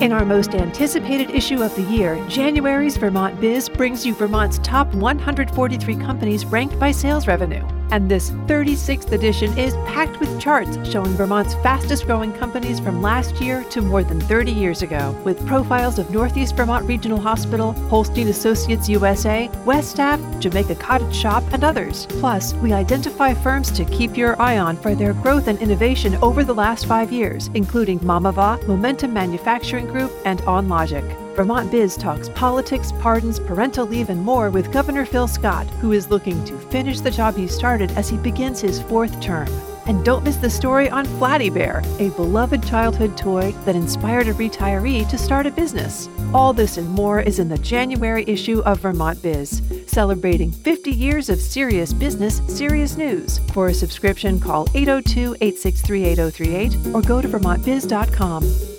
In our most anticipated issue of the year, January's Vermont Biz brings you Vermont's top 143 companies ranked by sales revenue. And this 36th edition is packed with charts showing Vermont's fastest growing companies from last year to more than 30 years ago, with profiles of Northeast Vermont Regional Hospital, Holstein Associates USA, Westaff, Jamaica Cottage Shop, and others. Plus, we identify firms to keep your eye on for their growth and innovation over the last five years, including Mamava, Momentum Manufacturing Group, and OnLogic. Vermont Biz talks politics, pardons, parental leave, and more with Governor Phil Scott, who is looking to finish the job he started as he begins his fourth term. And don't miss the story on Flatty Bear, a beloved childhood toy that inspired a retiree to start a business. All this and more is in the January issue of Vermont Biz, celebrating 50 years of serious business, serious news. For a subscription, call 802 863 8038 or go to vermontbiz.com.